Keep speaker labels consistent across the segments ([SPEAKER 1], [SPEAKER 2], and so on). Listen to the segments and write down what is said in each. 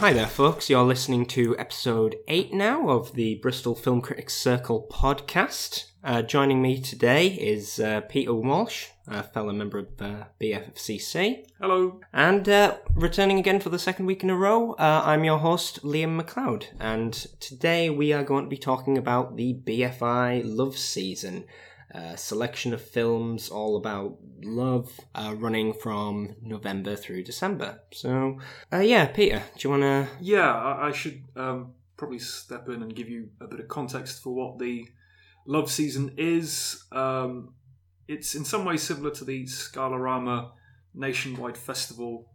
[SPEAKER 1] Hi there, folks. You're listening to episode 8 now of the Bristol Film Critics Circle podcast. Uh, joining me today is uh, Peter Walsh, a fellow member of uh, BFFCC.
[SPEAKER 2] Hello.
[SPEAKER 1] And uh, returning again for the second week in a row, uh, I'm your host, Liam McLeod. And today we are going to be talking about the BFI Love Season. A selection of films all about love uh, running from November through December. So, uh, yeah, Peter, do you want to
[SPEAKER 2] Yeah, I, I should um, probably step in and give you a bit of context for what the love season is. Um, it's in some ways similar to the Scalarama nationwide festival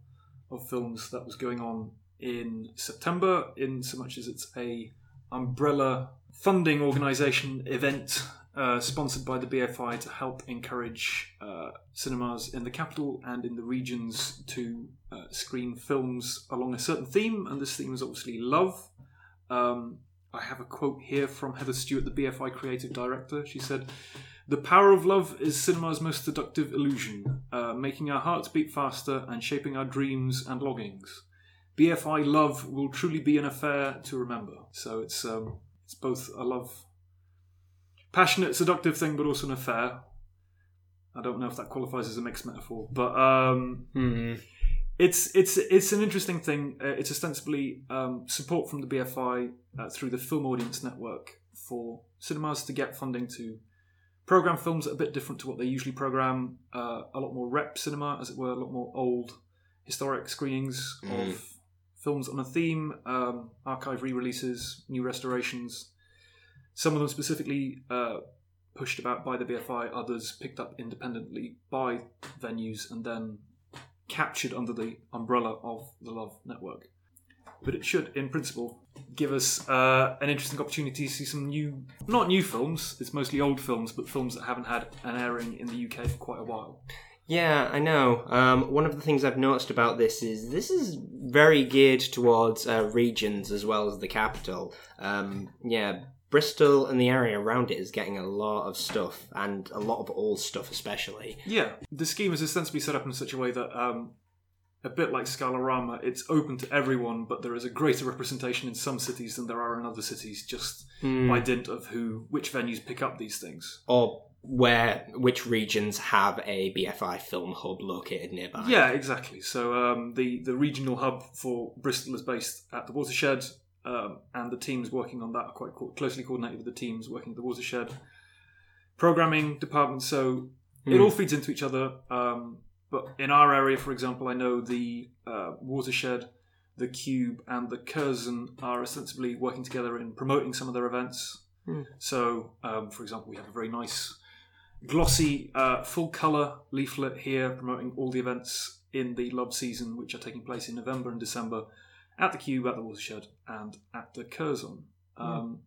[SPEAKER 2] of films that was going on in September, in so much as it's a umbrella funding organisation event uh, sponsored by the BFI to help encourage uh, cinemas in the capital and in the regions to uh, screen films along a certain theme, and this theme is obviously love. Um, I have a quote here from Heather Stewart, the BFI creative director. She said, The power of love is cinema's most seductive illusion, uh, making our hearts beat faster and shaping our dreams and longings. BFI love will truly be an affair to remember. So it's um, it's both a love, passionate, seductive thing, but also an affair. I don't know if that qualifies as a mixed metaphor, but um,
[SPEAKER 1] Hmm.
[SPEAKER 2] it's it's it's an interesting thing. Uh, it's ostensibly um, support from the BFI uh, through the Film Audience Network for cinemas to get funding to program films that are a bit different to what they usually program. Uh, a lot more rep cinema, as it were, a lot more old historic screenings
[SPEAKER 1] Mm.
[SPEAKER 2] of films on a theme, um, archive re-releases, new restorations. Some of them specifically uh, pushed about by the BFI, others picked up independently by venues and then captured under the umbrella of the Love Network. But it should, in principle, give us uh, an interesting opportunity to see some new, not new films, it's mostly old films, but films that haven't had an airing in the UK for quite a while.
[SPEAKER 1] Yeah, I know. Um, one of the things I've noticed about this is this is very geared towards uh, regions as well as the capital. Um, yeah, Bristol and the area around it is getting a lot of stuff, and a lot of old stuff especially.
[SPEAKER 2] Yeah, the scheme is ostensibly set up in such a way that, um, a bit like Scalarama, it's open to everyone, but there is a greater representation in some cities than there are in other cities, just
[SPEAKER 1] Hmm.
[SPEAKER 2] by dint of who, which venues pick up these things.
[SPEAKER 1] Or where which regions have a BFI film hub located nearby.
[SPEAKER 2] Yeah, exactly. So um, the the regional hub for Bristol is based at the Watershed, um, and the teams working on that are quite co- closely coordinated with the teams working at the Watershed programming department. So it
[SPEAKER 1] Hmm.
[SPEAKER 2] all feeds into each other. Um, but in our area, for example, I know the uh, Watershed, the Cube, and the Curzon are ostensibly working together in promoting some of their events.
[SPEAKER 1] Hmm.
[SPEAKER 2] So, um, for example, we have a very nice glossy, uh, full colour leaflet here promoting all the events in the Love season, which are taking place in November and December at the Cube, at the Watershed, and at the Curzon. Um,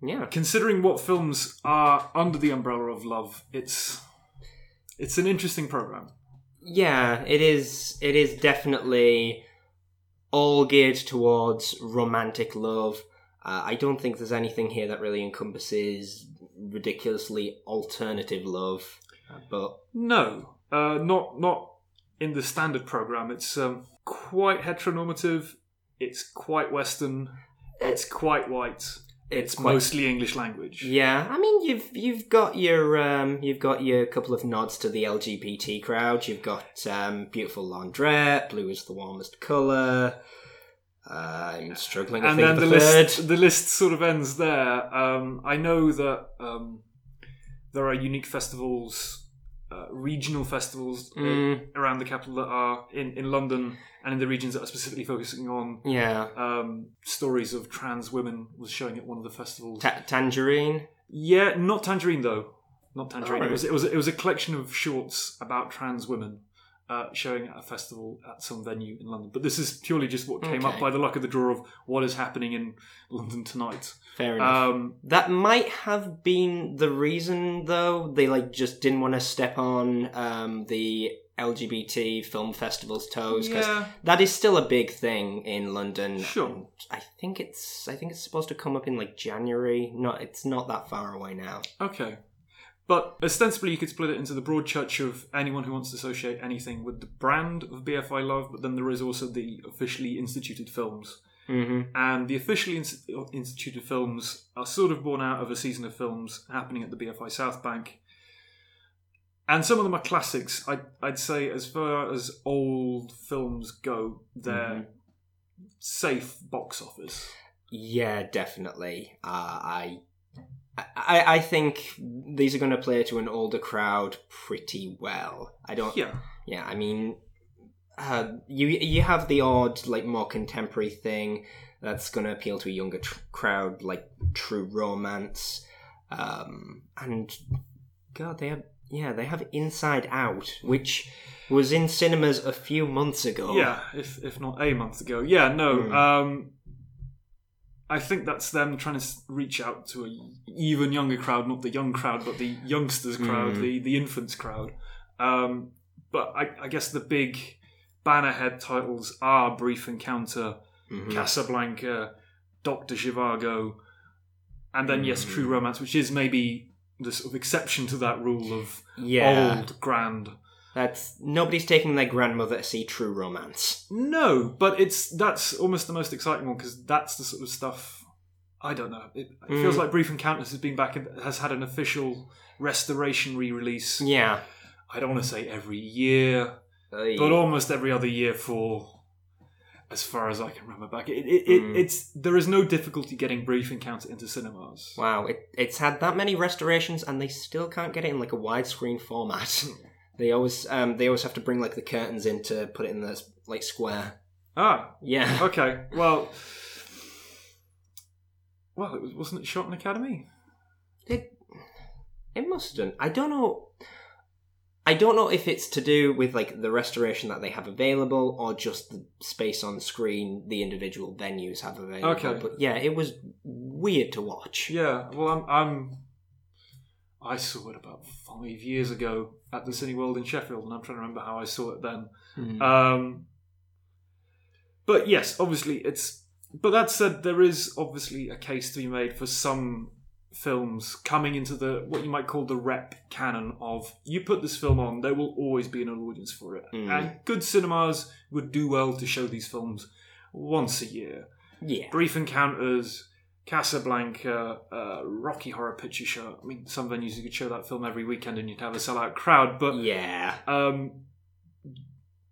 [SPEAKER 1] yeah.
[SPEAKER 2] Considering what films are under the umbrella of Love, it's it's an interesting program.
[SPEAKER 1] Yeah, it is. It is definitely all geared towards romantic love. Uh, I don't think there's anything here that really encompasses ridiculously alternative love. Uh, but
[SPEAKER 2] No, uh, not not in the standard program. It's um, quite heteronormative. It's quite Western. It's quite white. It's,
[SPEAKER 1] quite-
[SPEAKER 2] mostly English language.
[SPEAKER 1] yeah, I mean, you've you've got your um, you've got your couple of nods to the LGBT crowd. You've got um, beautiful laundrette, blue is the warmest color. Uh, I'm struggling to
[SPEAKER 2] and
[SPEAKER 1] think
[SPEAKER 2] then
[SPEAKER 1] of
[SPEAKER 2] the
[SPEAKER 1] the, third.
[SPEAKER 2] list the list sort of ends there. Um, I know that um, there are unique festivals, uh, regional festivals uh,
[SPEAKER 1] Mm.
[SPEAKER 2] around the capital that are in, in London and in the regions that are specifically focusing on
[SPEAKER 1] Yeah,
[SPEAKER 2] um, stories of trans women. Was showing at one of the festivals.
[SPEAKER 1] Ta- tangerine.
[SPEAKER 2] yeah, not Tangerine though. Not Tangerine.
[SPEAKER 1] Oh.
[SPEAKER 2] It was it was it was a collection of shorts about trans women. Uh, showing at a festival at some venue in London, but this is purely just what came up by the luck of the draw of what is happening in London tonight.
[SPEAKER 1] Fair enough.
[SPEAKER 2] Um,
[SPEAKER 1] That might have been the reason, though. They like just didn't want to step on um, the LGBT film festival's toes because
[SPEAKER 2] yeah,
[SPEAKER 1] that is still a big thing in London.
[SPEAKER 2] Sure.
[SPEAKER 1] And I think it's I think it's supposed to come up in like January. Not it's not that far away now.
[SPEAKER 2] okay. But ostensibly, you could split it into the broad church of anyone who wants to associate anything with the brand of BFI Love, but then there is also the officially instituted films.
[SPEAKER 1] Mm-hmm.
[SPEAKER 2] And the officially ins- instituted films are sort of born out of a season of films happening at the BFI South Bank. And some of them are classics. I'd, I'd say, as far as old films go, they're safe box office.
[SPEAKER 1] Yeah, definitely. Uh, I, I, I think these are going to play to an older crowd pretty well. I don't.
[SPEAKER 2] Yeah.
[SPEAKER 1] Yeah, I mean, uh, you you have the odd like more contemporary thing that's going to appeal to a younger tr- crowd, like True Romance, um, and God, they have yeah they have Inside Out, which was in cinemas a few months ago.
[SPEAKER 2] Yeah, if if not a month ago. Yeah, no.
[SPEAKER 1] Hmm.
[SPEAKER 2] Um, I think that's them trying to reach out to a even younger crowd, not the young crowd, but the youngsters crowd,
[SPEAKER 1] Hmm.
[SPEAKER 2] the the infants crowd. Um, but I, I guess the big bannerhead titles are Brief Encounter,
[SPEAKER 1] Mhm.
[SPEAKER 2] Casablanca, Doctor Zhivago, and then yes,
[SPEAKER 1] Hmm.
[SPEAKER 2] True Romance, which is maybe the sort of exception to that rule of
[SPEAKER 1] yeah.
[SPEAKER 2] old grand.
[SPEAKER 1] That's nobody's taking their grandmother to see True Romance.
[SPEAKER 2] No, but it's that's almost the most exciting one because that's the sort of stuff. I don't know. It, it
[SPEAKER 1] Mm.
[SPEAKER 2] feels like Brief Encounters has been back in, has had an official restoration re-release.
[SPEAKER 1] Yeah,
[SPEAKER 2] I don't want to say every year,
[SPEAKER 1] Uh,
[SPEAKER 2] but almost every other year for as far as I can remember back. It, it, it,
[SPEAKER 1] Mm.
[SPEAKER 2] It's there is no difficulty getting Brief Encounter into cinemas.
[SPEAKER 1] wow, it, it's had that many restorations, and they still can't get it in like a widescreen format. they always um they always have to bring like the curtains in to put it in the like square.
[SPEAKER 2] Ah,
[SPEAKER 1] Yeah,
[SPEAKER 2] okay. Well, well, it was, wasn't it shot in Academy?
[SPEAKER 1] it it must have. I don't know. I don't know if it's to do with like the restoration that they have available or just the space on screen the individual venues have available.
[SPEAKER 2] Okay.
[SPEAKER 1] But yeah, it was weird to watch.
[SPEAKER 2] Yeah, well, I'm, I'm. I saw it about five years ago at the Cineworld in Sheffield, and I'm trying to remember how I saw it then.
[SPEAKER 1] Hmm.
[SPEAKER 2] Um, but yes, obviously it's. But that said, there is obviously a case to be made for some films coming into the what you might call the rep canon of you put this film on, there will always be an audience for it,
[SPEAKER 1] Mm.
[SPEAKER 2] and good cinemas would do well to show these films once a year.
[SPEAKER 1] yeah.
[SPEAKER 2] Brief Encounters, Casablanca, uh, Rocky Horror Picture Show. I mean, some venues you could show that film every weekend and you'd have a sellout crowd. But
[SPEAKER 1] Yeah.
[SPEAKER 2] um,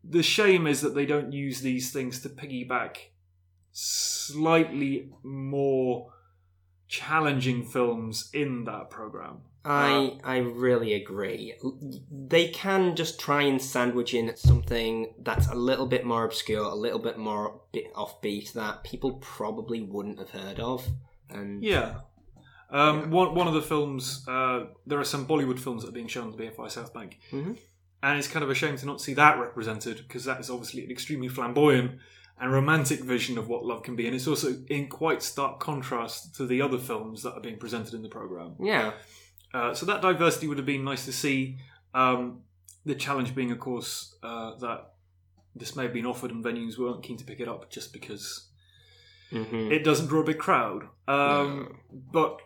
[SPEAKER 2] the shame is that they don't use these things to piggyback slightly more challenging films in that program.
[SPEAKER 1] I I really agree. They can just try and sandwich in something that's a little bit more obscure, a little bit more bit offbeat that people probably wouldn't have heard of. And
[SPEAKER 2] Yeah. Um,
[SPEAKER 1] Yeah.
[SPEAKER 2] One, one of the films, uh, there are some Bollywood films that are being shown at the BFI South Bank.
[SPEAKER 1] Mhm.
[SPEAKER 2] And it's kind of a shame to not see that represented because that is obviously an extremely flamboyant and romantic vision of what love can be. And it's also in quite stark contrast to the other films that are being presented in the programme.
[SPEAKER 1] yeah,
[SPEAKER 2] Uh, so that diversity would have been nice to see. Um, the challenge being, of course, uh, that this may have been offered and venues weren't keen to pick it up just because
[SPEAKER 1] hmm
[SPEAKER 2] it doesn't draw a big crowd. Um, But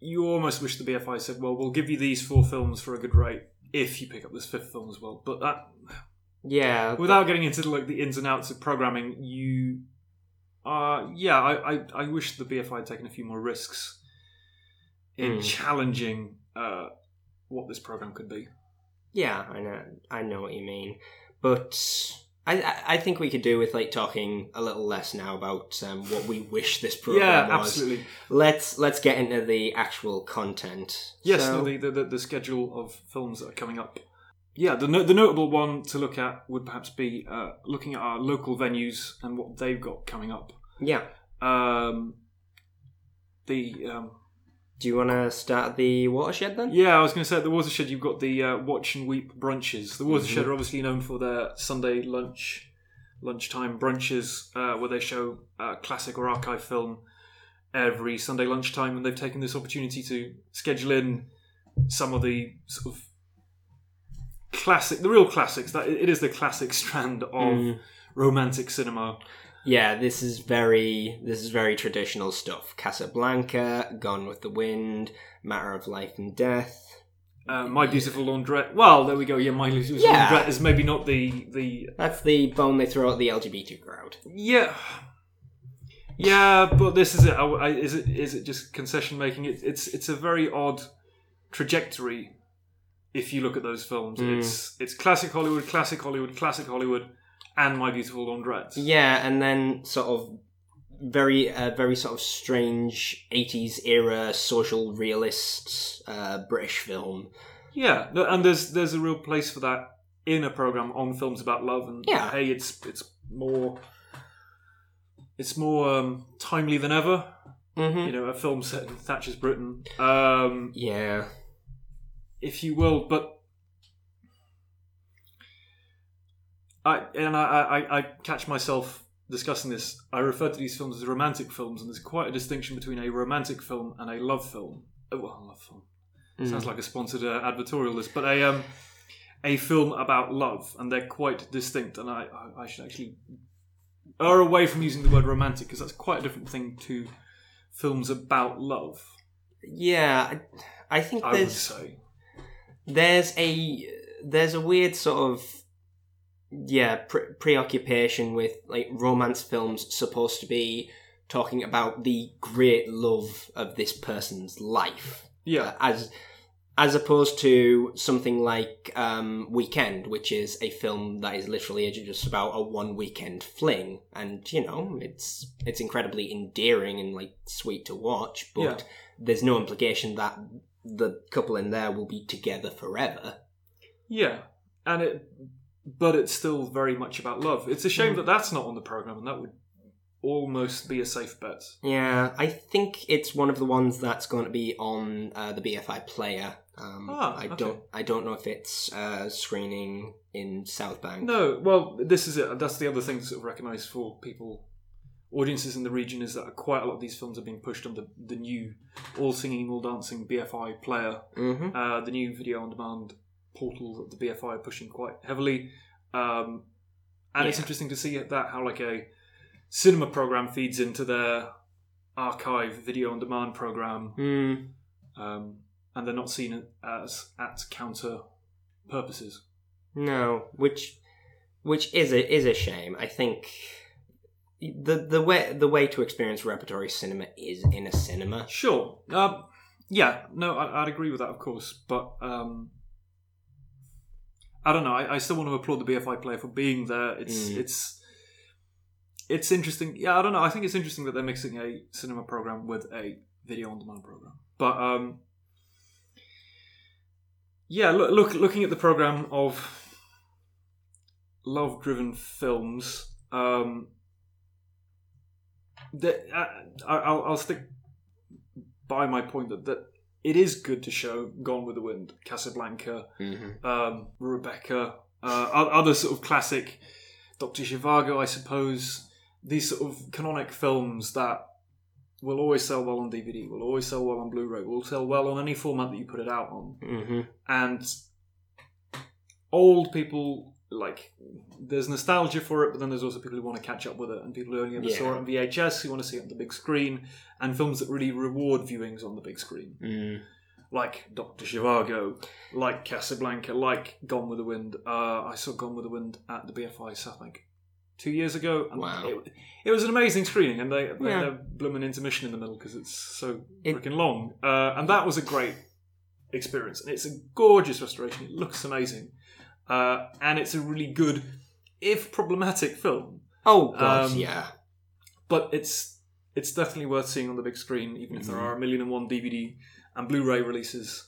[SPEAKER 2] you almost wish the BFI said, "Well, we'll give you these four films for a good rate if you pick up this fifth film as well." But that,
[SPEAKER 1] yeah.
[SPEAKER 2] without getting into like the ins and outs of programming, you, uh, yeah, I, I, I wish the BFI had taken a few more risks in
[SPEAKER 1] Mm.
[SPEAKER 2] challenging uh, what this program could be.
[SPEAKER 1] Yeah, I know, I know what you mean, but I, I, think we could do with like talking a little less now about um, what we wish this program
[SPEAKER 2] yeah,
[SPEAKER 1] was.
[SPEAKER 2] absolutely.
[SPEAKER 1] Let's let's get into the actual content.
[SPEAKER 2] Yes,
[SPEAKER 1] So-
[SPEAKER 2] no, the, the the the schedule of films that are coming up. Yeah, the no- the notable one to look at would perhaps be uh, looking at our local venues and what they've got coming up.
[SPEAKER 1] yeah.
[SPEAKER 2] Um, the um,
[SPEAKER 1] Do you want to start the watershed then?
[SPEAKER 2] yeah, I was going to say at the Watershed you've got the uh, Watch and Weep brunches. The Watershed
[SPEAKER 1] Mhm.
[SPEAKER 2] are obviously known for their Sunday lunch lunchtime brunches uh, where they show uh, classic or archive film every Sunday lunchtime, and they've taken this opportunity to schedule in some of the sort of classic, the real classics. That it is the classic strand of
[SPEAKER 1] Mm.
[SPEAKER 2] romantic cinema.
[SPEAKER 1] Yeah, this is very this is very traditional stuff. Casablanca, Gone with the Wind, Matter of Life and Death.
[SPEAKER 2] Uh, my beautiful laundrette. Well, there we go. Yeah, my beautiful
[SPEAKER 1] Yeah.
[SPEAKER 2] laundrette is maybe not the the
[SPEAKER 1] That's the bone they throw at the LGBT crowd.
[SPEAKER 2] yeah. Yeah, but this is it. I, I- is it is it just concession making? It, it's it's a very odd trajectory. If you look at those films,
[SPEAKER 1] Mm.
[SPEAKER 2] it's it's classic Hollywood, classic Hollywood, classic Hollywood, and My Beautiful Laundrette.
[SPEAKER 1] Yeah, and then sort of very, uh, very sort of strange '80s era social realist uh, British film.
[SPEAKER 2] Yeah, and there's there's a real place for that in a program on films about love, and
[SPEAKER 1] Yeah.
[SPEAKER 2] hey, it's it's more it's more um, timely than ever.
[SPEAKER 1] Mm-hmm.
[SPEAKER 2] You know, a film set in Thatcher's Britain, um,
[SPEAKER 1] Yeah,
[SPEAKER 2] if you will, but. I and I, I, I catch myself discussing this. I refer to these films as romantic films, and there's quite a distinction between a romantic film and a love film. Oh, well, love film.
[SPEAKER 1] Mm.
[SPEAKER 2] Sounds like a sponsored uh, advertorial list, but a um, a film about love, and they're quite distinct. And I, I, I should actually err away from using the word romantic because that's quite a different thing to films about love.
[SPEAKER 1] yeah. I, I think
[SPEAKER 2] I would
[SPEAKER 1] there's
[SPEAKER 2] say.
[SPEAKER 1] there's a there's a weird sort of yeah pre- preoccupation with like romance films supposed to be talking about the great love of this person's life
[SPEAKER 2] Yeah,
[SPEAKER 1] as as opposed to something like um, Weekend, which is a film that is literally just about a one weekend fling, and you know it's it's incredibly endearing and like sweet to watch, but
[SPEAKER 2] Yeah.
[SPEAKER 1] there's no implication that the couple in there will be together forever.
[SPEAKER 2] yeah, and it, but it's still very much about love. It's a shame
[SPEAKER 1] Mm.
[SPEAKER 2] that that's not on the program, and that would almost be a safe bet.
[SPEAKER 1] Yeah, I think it's one of the ones that's going to be on uh, the BFI player. Um,
[SPEAKER 2] Ah,
[SPEAKER 1] I
[SPEAKER 2] okay.
[SPEAKER 1] don't I don't know if it's uh, screening in South Bank.
[SPEAKER 2] No, well, this is it. That's the other thing to sort of recognise for people, audiences in the region, is that quite a lot of these films are being pushed on the, the new all singing, all dancing BFI player,
[SPEAKER 1] hmm
[SPEAKER 2] uh, the new video on demand portal that the BFI are pushing quite heavily. Um, and it's interesting to see that how like a cinema program feeds into their archive video on demand program,
[SPEAKER 1] Mm.
[SPEAKER 2] um, and they're not seen as at counter purposes.
[SPEAKER 1] No, which which is a is a shame. I think the the way the way to experience repertory cinema is in a cinema.
[SPEAKER 2] Sure. Um, yeah, no, I, I'd agree with that, of course. But um, I don't know. I, I still want to applaud the BFI player for being there. It's
[SPEAKER 1] Mm.
[SPEAKER 2] it's it's interesting. Yeah, I don't know. I think it's interesting that they're mixing a cinema program with a video on demand program. But um, yeah, look, look, looking at the program of love-driven films. Um, that uh, I, I'll, I'll stick by my point that, that it is good to show Gone with the Wind, Casablanca,
[SPEAKER 1] Mm-hmm.
[SPEAKER 2] um, Rebecca, uh, other sort of classic Doctor Zhivago, I suppose. These sort of canonic films that will always sell well on DVD, will always sell well on Blu-ray, will sell well on any format that you put it out on
[SPEAKER 1] Mm-hmm.
[SPEAKER 2] and old people like there's nostalgia for it but then there's also people who want to catch up with it and people who only ever saw it on vhs who want to see it on the big screen and films that really reward viewings on the big screen
[SPEAKER 1] Mm.
[SPEAKER 2] like dr Zhivago, like casablanca like gone with the wind uh, i saw gone with the wind at the bfi south bank two years ago and
[SPEAKER 1] Wow.
[SPEAKER 2] it, it was an amazing screening and they, they
[SPEAKER 1] Yeah.
[SPEAKER 2] had a blooming intermission in the middle because it's so
[SPEAKER 1] It-
[SPEAKER 2] freaking long uh, and that was a great experience and it's a gorgeous restoration it looks amazing uh, and it's a really good if problematic film
[SPEAKER 1] Oh god,
[SPEAKER 2] Um,
[SPEAKER 1] yeah.
[SPEAKER 2] but it's it's definitely worth seeing on the big screen even if there
[SPEAKER 1] Mhm.
[SPEAKER 2] are a million and one dvd and blu-ray releases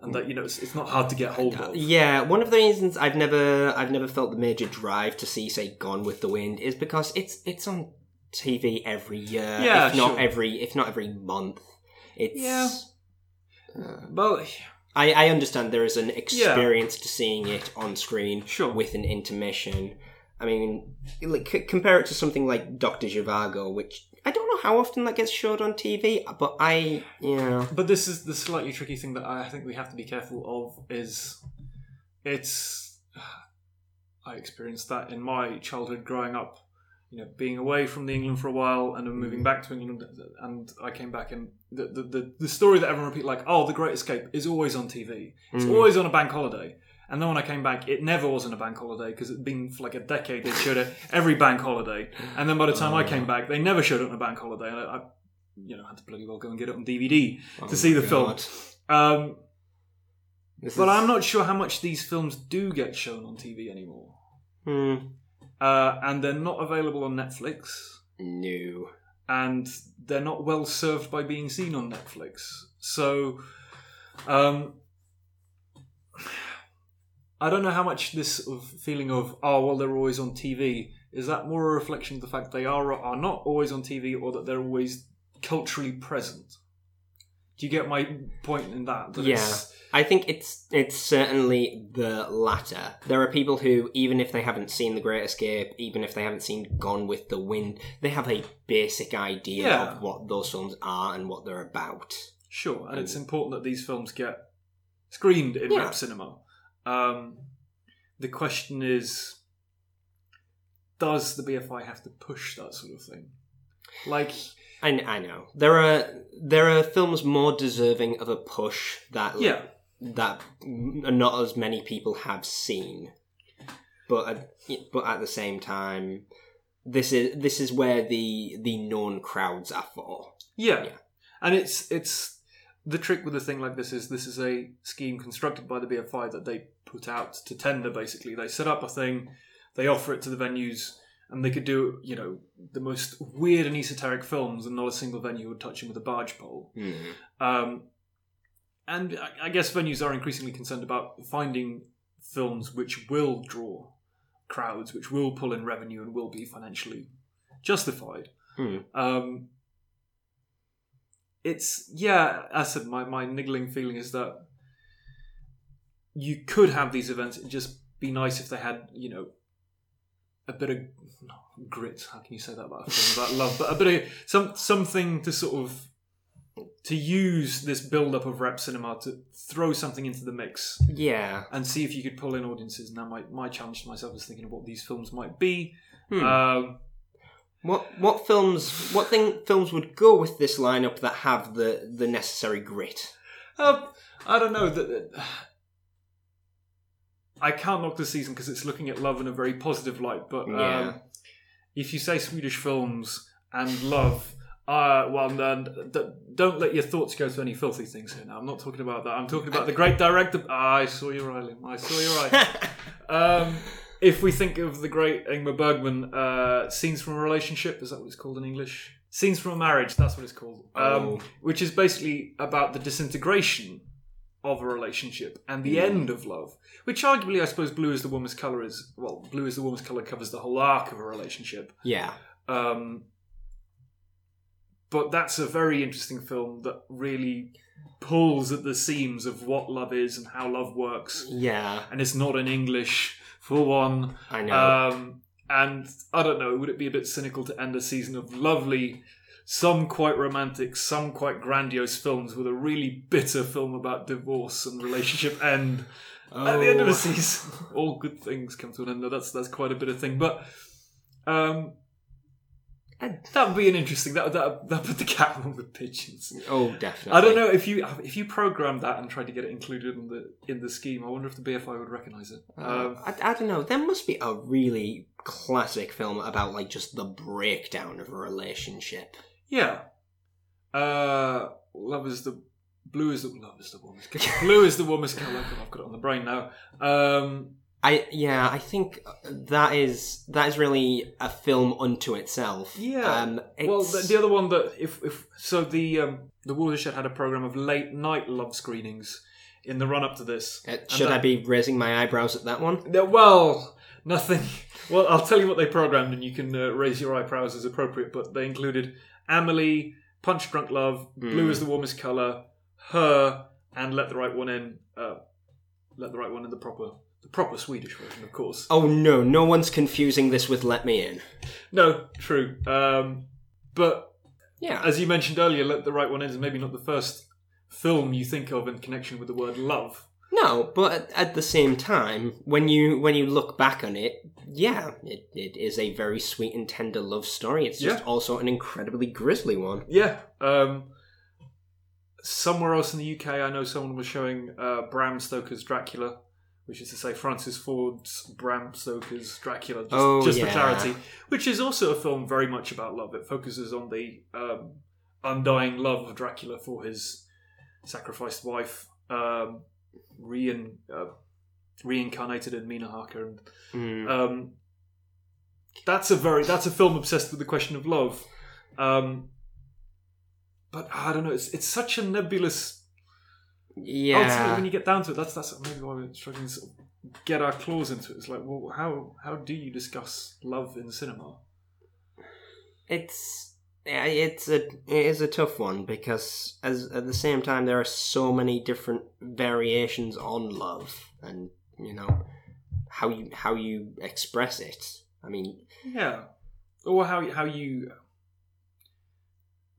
[SPEAKER 2] and that you know it's, it's not hard to get hold of
[SPEAKER 1] Yeah, one of the reasons I've never I've never felt the major drive to see say Gone with the Wind is because it's it's on TV every year,
[SPEAKER 2] Yeah,
[SPEAKER 1] if not
[SPEAKER 2] sure.
[SPEAKER 1] every if not every month. It's
[SPEAKER 2] Yeah.
[SPEAKER 1] Uh,
[SPEAKER 2] well
[SPEAKER 1] I, I understand there is an experience to seeing it on screen
[SPEAKER 2] Sure.
[SPEAKER 1] with an intermission. I mean, like c- compare it to something like Doctor Zhivago, which I don't know how often that gets showed on TV, but I yeah
[SPEAKER 2] But this is the slightly tricky thing that I think we have to be careful of is it's I experienced that in my childhood growing up you know being away from the England for a while and then moving back to England, and I came back and the the, the, the story that everyone repeat like oh the Great Escape is always on TV. It's
[SPEAKER 1] Mm.
[SPEAKER 2] always on a bank holiday. And then when I came back, it never was on a bank holiday because it'd been for like a decade. They showed it every bank holiday, and then by the time I came back, they never showed it on a bank holiday. And I, I you know, had to bloody well go and get it on DVD
[SPEAKER 1] Oh
[SPEAKER 2] to see the
[SPEAKER 1] my
[SPEAKER 2] film. Um, but
[SPEAKER 1] is-
[SPEAKER 2] I'm not sure how much these films do get shown on TV anymore.
[SPEAKER 1] Hmm.
[SPEAKER 2] Uh, and they're not available on Netflix,
[SPEAKER 1] no.
[SPEAKER 2] and they're not well served by being seen on Netflix. So, um, I don't know how much this of feeling of oh well they're always on TV is that more a reflection of the fact they are or are not always on TV or that they're always culturally present. Do you get my point in that? That
[SPEAKER 1] Yeah. I think it's it's certainly the latter. There are people who, even if they haven't seen The Great Escape, even if they haven't seen Gone with the Wind, they have a basic idea
[SPEAKER 2] Yeah.
[SPEAKER 1] of what those films are and what they're about.
[SPEAKER 2] Sure, and it's important that these films get screened in
[SPEAKER 1] Yeah.
[SPEAKER 2] rep cinema. Um, the question is, does the BFI have to push that sort of thing? Like,
[SPEAKER 1] I, I know there are there are films more deserving of a push that
[SPEAKER 2] yeah,
[SPEAKER 1] that not as many people have seen, but at, but at the same time, this is this is where the the known crowds are for.
[SPEAKER 2] yeah,
[SPEAKER 1] Yeah.
[SPEAKER 2] and it's it's the trick with a thing like this is this is a scheme constructed by the BFI that they put out to tender. Basically, they set up a thing, they offer it to the venues. And they could do, you know, the most weird and esoteric films, and not a single venue would touch him with a barge pole. Um, and I- I guess venues are increasingly concerned about finding films which will draw crowds, which will pull in revenue and will be financially justified.
[SPEAKER 1] Hmm.
[SPEAKER 2] Um, it's yeah, as I said, my, my niggling feeling is that you could have these events. It'd just be nice if they had, you know, a bit of grit. How can you say that about a film about love? But a bit of some something to sort of to use this build up of rep cinema to throw something into the mix
[SPEAKER 1] Yeah.
[SPEAKER 2] and see if you could pull in audiences. Now, my, my challenge to myself is thinking of what these films might be.
[SPEAKER 1] Hmm.
[SPEAKER 2] Um,
[SPEAKER 1] What what films what thing films would go with this lineup that have the the necessary grit?
[SPEAKER 2] Um, I don't know that. I can't knock the season because it's looking at love in a very positive light. But um,
[SPEAKER 1] Yeah.
[SPEAKER 2] if you say Swedish films and love, uh, well, then don't let your thoughts go to any filthy things here. Now, I'm not talking about that. I'm talking about the great director. Ah, I saw you right, Liam. I saw you right. um, if we think of the great Ingmar Bergman, uh, scenes from a relationship, is that what it's called in English? Scenes from a marriage. That's what it's called. Um,
[SPEAKER 1] Oh.
[SPEAKER 2] which is basically about the disintegration of a relationship and the
[SPEAKER 1] Mm.
[SPEAKER 2] end of love. Which arguably, I suppose, blue is the warmest color is well, blue is the warmest color covers the whole arc of a relationship.
[SPEAKER 1] yeah.
[SPEAKER 2] Um, but that's a very interesting film that really pulls at the seams of what love is and how love works.
[SPEAKER 1] Yeah.
[SPEAKER 2] And it's not in English for one.
[SPEAKER 1] I know.
[SPEAKER 2] Um, and I don't know, would it be a bit cynical to end a season of lovely, some quite romantic, some quite grandiose films with a really bitter film about divorce and relationship end at the end of
[SPEAKER 1] Oh.
[SPEAKER 2] a season? All good things come to an end. No, That's that's quite a bit of thing, but um, that would be an interesting. That would that that put the cat among the pigeons.
[SPEAKER 1] Oh, definitely.
[SPEAKER 2] I don't know if you if you programmed that and tried to get it included in the in the scheme. I wonder if the BFI would recognise it.
[SPEAKER 1] Uh,
[SPEAKER 2] Um,
[SPEAKER 1] I, I don't know. There must be a really classic film about like just the breakdown of a relationship.
[SPEAKER 2] Yeah. Uh, love is the blue is the love is the warmest blue is the warmest color. I've got it on the brain now. Um,
[SPEAKER 1] I yeah, I think that is that is really a film unto itself.
[SPEAKER 2] Yeah.
[SPEAKER 1] Um,
[SPEAKER 2] well, the, the other one that if if so the um, the Watershed had a program of late night love screenings in the run up to this.
[SPEAKER 1] uh, should
[SPEAKER 2] that-
[SPEAKER 1] I be raising my eyebrows at that one?
[SPEAKER 2] Well, nothing. Well, I'll tell you what they programmed, and you can uh, raise your eyebrows as appropriate. But they included Amelie, Punch Drunk Love, Blue is the warmest color, Her, and Let the Right One In. Uh, Let the Right One in the proper, the proper Swedish version, of course.
[SPEAKER 1] Oh no, no one's confusing this with Let Me In.
[SPEAKER 2] No, true. Um, but
[SPEAKER 1] Yeah.
[SPEAKER 2] as you mentioned earlier, Let the Right One In is maybe not the first film you think of in connection with the word love.
[SPEAKER 1] No, but at, the same time, when you when you look back on it, yeah, it, it is a very sweet and tender love story. It's just
[SPEAKER 2] Yeah.
[SPEAKER 1] also an incredibly grisly one.
[SPEAKER 2] Yeah. Um, somewhere else in the UK, I know someone was showing uh, Bram Stoker's Dracula, which is to say Francis Ford's Bram Stoker's Dracula, just,
[SPEAKER 1] Oh,
[SPEAKER 2] just
[SPEAKER 1] yeah.
[SPEAKER 2] for clarity, which is also a film very much about love. It focuses on the um, undying love of Dracula for his sacrificed wife, um, rein, uh, reincarnated in Mina Harker, and
[SPEAKER 1] Mm.
[SPEAKER 2] um, that's a very that's a film obsessed with the question of love. Um, but I don't know. It's it's such a nebulous. Ultimately,
[SPEAKER 1] yeah,
[SPEAKER 2] when you get down to it, that's that's maybe why we're struggling to sort of get our claws into it. It's like, well, how how do you discuss love in cinema?
[SPEAKER 1] it's yeah, it's a it is a tough one because as at the same time there are so many different variations on love, and you know how you how you express it. I mean,
[SPEAKER 2] Yeah, or how how you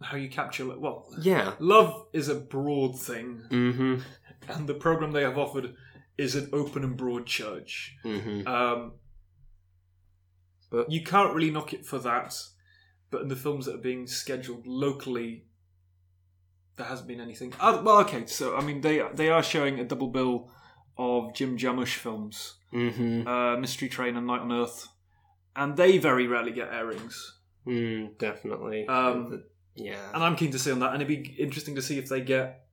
[SPEAKER 2] how you capture it. well.
[SPEAKER 1] yeah,
[SPEAKER 2] Love is a broad thing,
[SPEAKER 1] mm-hmm,
[SPEAKER 2] and the program they have offered is an open and broad church.
[SPEAKER 1] mm-hmm.
[SPEAKER 2] Um,
[SPEAKER 1] But-
[SPEAKER 2] you can't really knock it for that. But in the films that are being scheduled locally, there hasn't been anything. Uh, well, okay, so I mean, they they are showing a double bill of Jim Jarmusch films,
[SPEAKER 1] Mm-hmm.
[SPEAKER 2] uh, Mystery Train and Night on Earth, and they very rarely get airings.
[SPEAKER 1] Mm, definitely.
[SPEAKER 2] Um,
[SPEAKER 1] yeah.
[SPEAKER 2] And I'm keen to see on that, and it'd be interesting to see if they get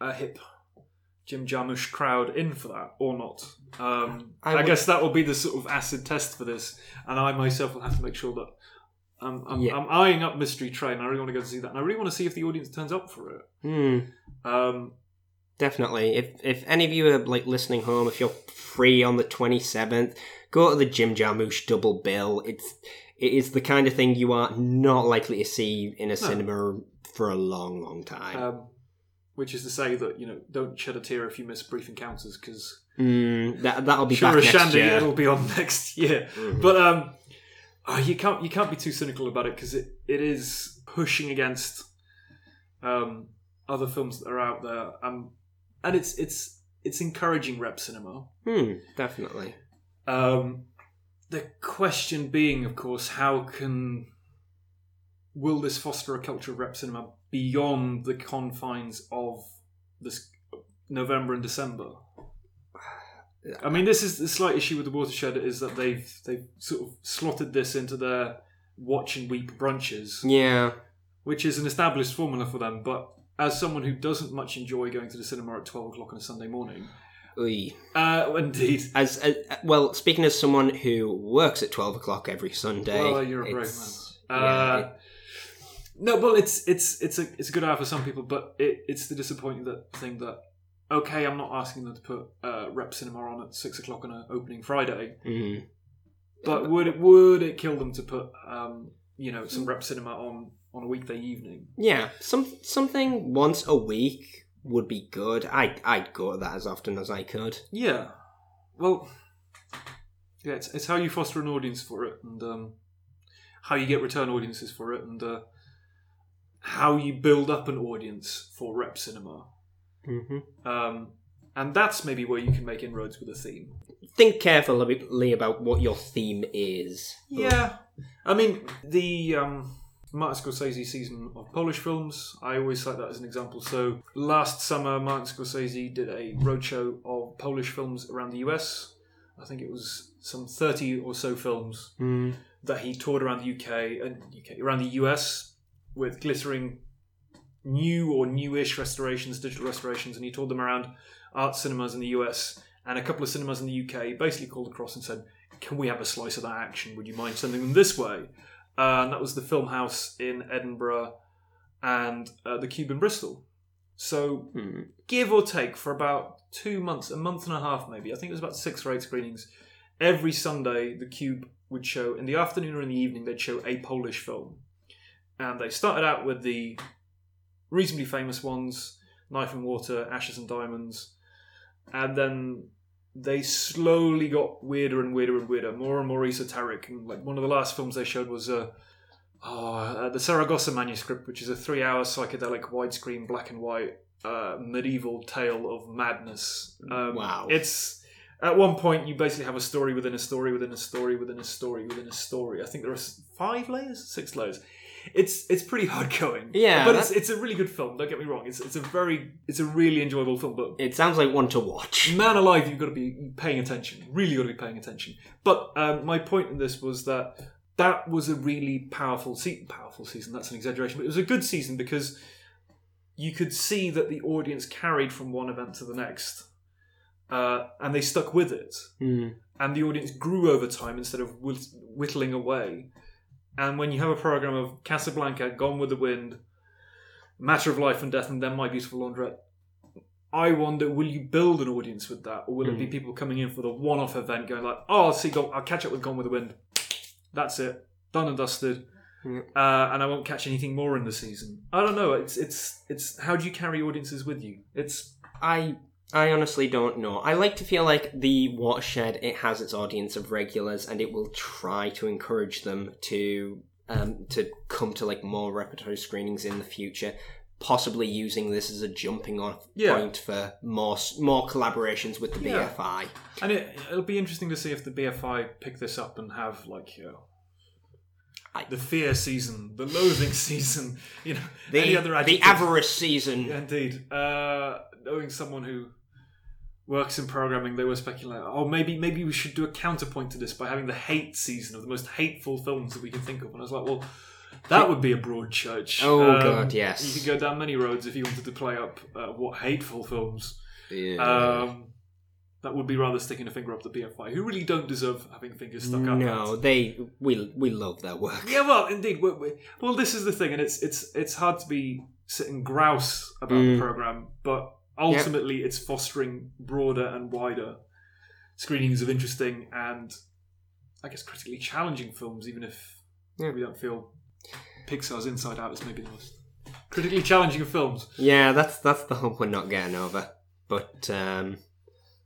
[SPEAKER 2] a hip Jim Jarmusch crowd in for that or not. Um,
[SPEAKER 1] I
[SPEAKER 2] I, guess that will be the sort of acid test for this, and I myself will have to make sure that um, I'm,
[SPEAKER 1] Yeah.
[SPEAKER 2] I'm eyeing up Mystery Train. I really want to go to see that, and I really want to see if the audience turns up for it.
[SPEAKER 1] Mm,
[SPEAKER 2] Um,
[SPEAKER 1] definitely. If if any of you are like listening home, if you're free on the twenty seventh, go to the Jim Jarmusch double bill. It's it is the kind of thing you are not likely to see in a cinema for a long, long time.
[SPEAKER 2] um, which is to say that you know, don't shed a tear if you miss Brief Encounters because
[SPEAKER 1] mm, that that'll be
[SPEAKER 2] sure
[SPEAKER 1] back next
[SPEAKER 2] Shandy,
[SPEAKER 1] year.
[SPEAKER 2] it'll be on next year.
[SPEAKER 1] Mhm.
[SPEAKER 2] But um, oh, you can't you can't be too cynical about it because it, it is pushing against um, other films that are out there, um, and it's it's it's encouraging rep cinema.
[SPEAKER 1] Hmm, definitely.
[SPEAKER 2] Um, the question being, of course, how can will this foster a culture of rep cinema beyond the confines of this November and December? I mean, this is the slight issue with the watershed is that they've they've sort of slotted this into their watch and weep brunches,
[SPEAKER 1] Yeah.
[SPEAKER 2] which is an established formula for them. But as someone who doesn't much enjoy going to the cinema at twelve o'clock on a Sunday morning, uh, indeed,
[SPEAKER 1] As, as well, speaking as someone who works at twelve o'clock every Sunday,
[SPEAKER 2] Well, you're a brave man.
[SPEAKER 1] yeah,
[SPEAKER 2] Uh,
[SPEAKER 1] it-
[SPEAKER 2] No, well, it's it's it's a it's a good hour for some people, but it, it's the disappointing that thing that okay, I'm not asking them to put uh, rep cinema on at six o'clock on an opening Friday,
[SPEAKER 1] mhm.
[SPEAKER 2] but would it would it kill them to put um, you know some rep cinema on on a weekday evening?
[SPEAKER 1] Yeah, some something once a week would be good. I I'd go to that as often as I could.
[SPEAKER 2] Yeah, well, yeah, it's, it's how you foster an audience for it, and um, how you get return audiences for it, and uh, how you build up an audience for rep cinema.
[SPEAKER 1] Mm-hmm.
[SPEAKER 2] Um, and that's maybe where you can make inroads with a theme.
[SPEAKER 1] Think carefully about what your theme is.
[SPEAKER 2] Yeah, I mean the um, Martin Scorsese season of Polish films. I always cite that as an example. So last summer, Martin Scorsese did a roadshow of Polish films around the US. I think it was some thirty or so films
[SPEAKER 1] Mm.
[SPEAKER 2] that he toured around the UK and UK around the US with glittering new or newish restorations, digital restorations, and he toured them around art cinemas in the US and a couple of cinemas in the UK. Basically called across and said, "Can we have a slice of that action? Would you mind sending them this way?" Uh, and that was the Filmhouse in Edinburgh and uh, the Cube in Bristol. So
[SPEAKER 1] Hmm.
[SPEAKER 2] give or take for about two months, a month and a half maybe. I think it was about six or eight screenings. Every Sunday, the Cube would show in the afternoon or in the evening. They'd show a Polish film, and they started out with the reasonably famous ones: Knife and Water, Ashes and Diamonds, and then they slowly got weirder and weirder and weirder, more and more esoteric. And like one of the last films they showed was uh, oh, uh, the Saragossa manuscript, which is a three-hour psychedelic widescreen black and white uh, medieval tale of madness. Um,
[SPEAKER 1] Wow.
[SPEAKER 2] It's at one point you basically have a story within a story within a story within a story within a story. I think there are five layers, six layers. It's it's pretty hard going.
[SPEAKER 1] Yeah,
[SPEAKER 2] but it's it's a really good film. Don't get me wrong. It's it's a very it's a really enjoyable film. But
[SPEAKER 1] It sounds like one to watch.
[SPEAKER 2] man alive, you've got to be paying attention. Really got to be paying attention. But um, my point in this was that that was a really powerful season. Powerful season. That's an exaggeration, but it was a good season because you could see that the audience carried from one event to the next, uh, and they stuck with it.
[SPEAKER 1] Hmm.
[SPEAKER 2] And the audience grew over time instead of whitt- whittling away. And when you have a program of Casablanca, Gone with the Wind, Matter of Life and Death, and then My Beautiful Laundrette, I wonder, will you build an audience with that, or will it be people coming in for the one-off event, going like, "Oh, I'll see, Go- I'll catch up with Gone with the Wind. That's it, done and dusted,"
[SPEAKER 1] Yeah.
[SPEAKER 2] uh, and I won't catch anything more in the season. I don't know. It's it's it's how do you carry audiences with you? It's
[SPEAKER 1] I I honestly don't know. I like to feel like the watershed it has its audience of regulars, and it will try to encourage them to um, to come to like more repertory screenings in the future. Possibly using this as a jumping off
[SPEAKER 2] Yeah.
[SPEAKER 1] point for more more collaborations with the
[SPEAKER 2] Yeah.
[SPEAKER 1] BFI.
[SPEAKER 2] and it, it'll be interesting to see if the BFI pick this up and have like you know.
[SPEAKER 1] I-
[SPEAKER 2] the fear season, the loathing season, you know,
[SPEAKER 1] The,
[SPEAKER 2] any other
[SPEAKER 1] the avarice season.
[SPEAKER 2] Yeah, indeed. Uh, knowing someone who works in programming, they were speculating, oh, maybe maybe we should do a counterpoint to this by having the hate season of the most hateful films that we can think of. And I was like, well, that would be a broad church. Um,
[SPEAKER 1] Oh, God, yes.
[SPEAKER 2] You could go down many roads if you wanted to play up uh, what hateful films.
[SPEAKER 1] Yeah.
[SPEAKER 2] Um, that would be rather sticking a finger up the BFI, who really don't deserve having fingers stuck up.
[SPEAKER 1] no, they we we love their work.
[SPEAKER 2] Yeah, well, indeed. we we well, this is the thing, and it's it's it's hard to be sitting grouse about
[SPEAKER 1] Mm.
[SPEAKER 2] the program, but ultimately, it's fostering broader and wider screenings of interesting and, I guess, critically challenging films. Even if
[SPEAKER 1] Yeah.
[SPEAKER 2] we don't feel Pixar's Inside Out is maybe the most critically challenging of films.
[SPEAKER 1] Yeah, that's that's the hump we're not getting over. But um,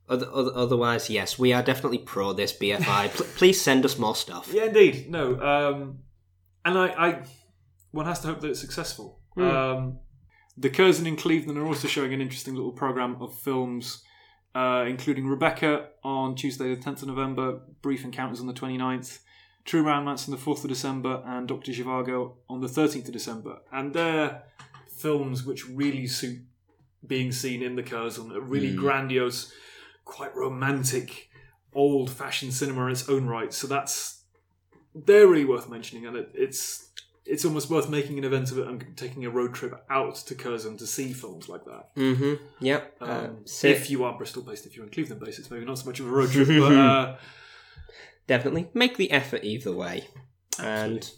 [SPEAKER 1] other, other, otherwise, yes, we are definitely pro this BFI. Pl- please send us more stuff.
[SPEAKER 2] Yeah, indeed. No, um, and I, I, one has to hope that it's successful. Um, the Curzon in Clevedon are also showing an interesting little program of films, uh, including Rebecca on Tuesday, the 10th of November, Brief Encounters on the 29th, True Romance on the 4th of December, and Dr. Zhivago on the 13th of December. And they're films which really suit being seen in the Curzon, a really
[SPEAKER 1] Hmm.
[SPEAKER 2] grandiose, quite romantic, old fashioned cinema in its own right. So that's they're really worth mentioning, and it, it's it's almost worth making an event of it and taking a road trip out to Curzon to see films like that.
[SPEAKER 1] Mm-hmm. Yep.
[SPEAKER 2] Um,
[SPEAKER 1] Um, so
[SPEAKER 2] if you are Bristol based, if you're in Clevedon based, it's maybe not so much of a road trip, but uh,
[SPEAKER 1] definitely make the effort either way.
[SPEAKER 2] Absolutely.
[SPEAKER 1] And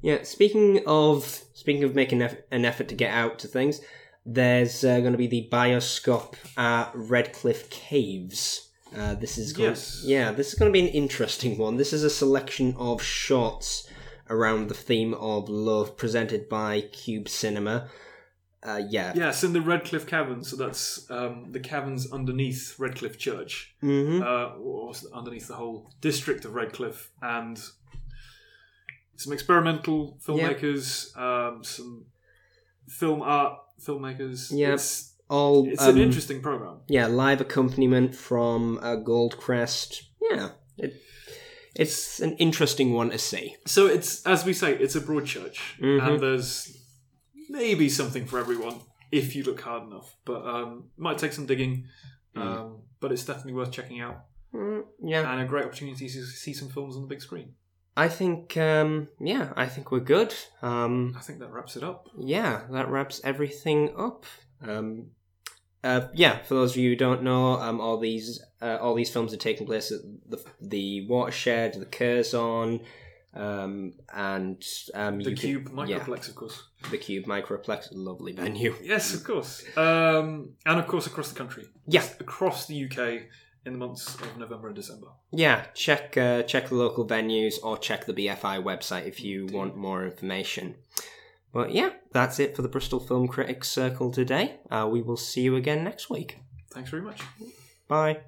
[SPEAKER 1] yeah, speaking of speaking of making an effort to get out to things, there's uh, going to be the Bioscope at Redcliffe Caves. Uh, this is going
[SPEAKER 2] Yes.
[SPEAKER 1] yeah, this is going to be an interesting one. This is a selection of shorts around the theme of love, presented by Cube Cinema. Uh, yeah.
[SPEAKER 2] yes, in the Redcliffe Caverns. So that's um, the caverns underneath Redcliffe Church,
[SPEAKER 1] hmm
[SPEAKER 2] uh, or underneath the whole district of Redcliffe, and some experimental filmmakers, um, some film art filmmakers.
[SPEAKER 1] Yeah.
[SPEAKER 2] It's,
[SPEAKER 1] All
[SPEAKER 2] it's
[SPEAKER 1] um,
[SPEAKER 2] an interesting program.
[SPEAKER 1] yeah, live accompaniment from uh, Goldcrest. Yeah, it's an interesting one to see.
[SPEAKER 2] So it's as we say, it's a broad church,
[SPEAKER 1] Mhm.
[SPEAKER 2] and there's maybe something for everyone if you look hard enough. But um, it might take some digging, um, but it's definitely worth checking out,
[SPEAKER 1] Mm, yeah,
[SPEAKER 2] and a great opportunity to see some films on the big screen.
[SPEAKER 1] I think. Um, yeah, I think we're good. Um,
[SPEAKER 2] I think that wraps it up.
[SPEAKER 1] yeah, that wraps everything up. Um, uh, yeah, for those of you who don't know, um, all these uh, all these films are taking place at the the watershed, the Curzon, um, and um,
[SPEAKER 2] The Cube
[SPEAKER 1] can,
[SPEAKER 2] Microplex, of course.
[SPEAKER 1] the Cube Microplex, lovely venue.
[SPEAKER 2] Yes, of course, um, and of course across the country.
[SPEAKER 1] Yeah.
[SPEAKER 2] across the UK in the months of November and December.
[SPEAKER 1] Yeah, check uh, check the local venues or check the BFI website if you want more information. But yeah, that's it for the Bristol Film Critics Circle today. Uh, we will see you again next week.
[SPEAKER 2] Thanks very much.
[SPEAKER 1] Bye.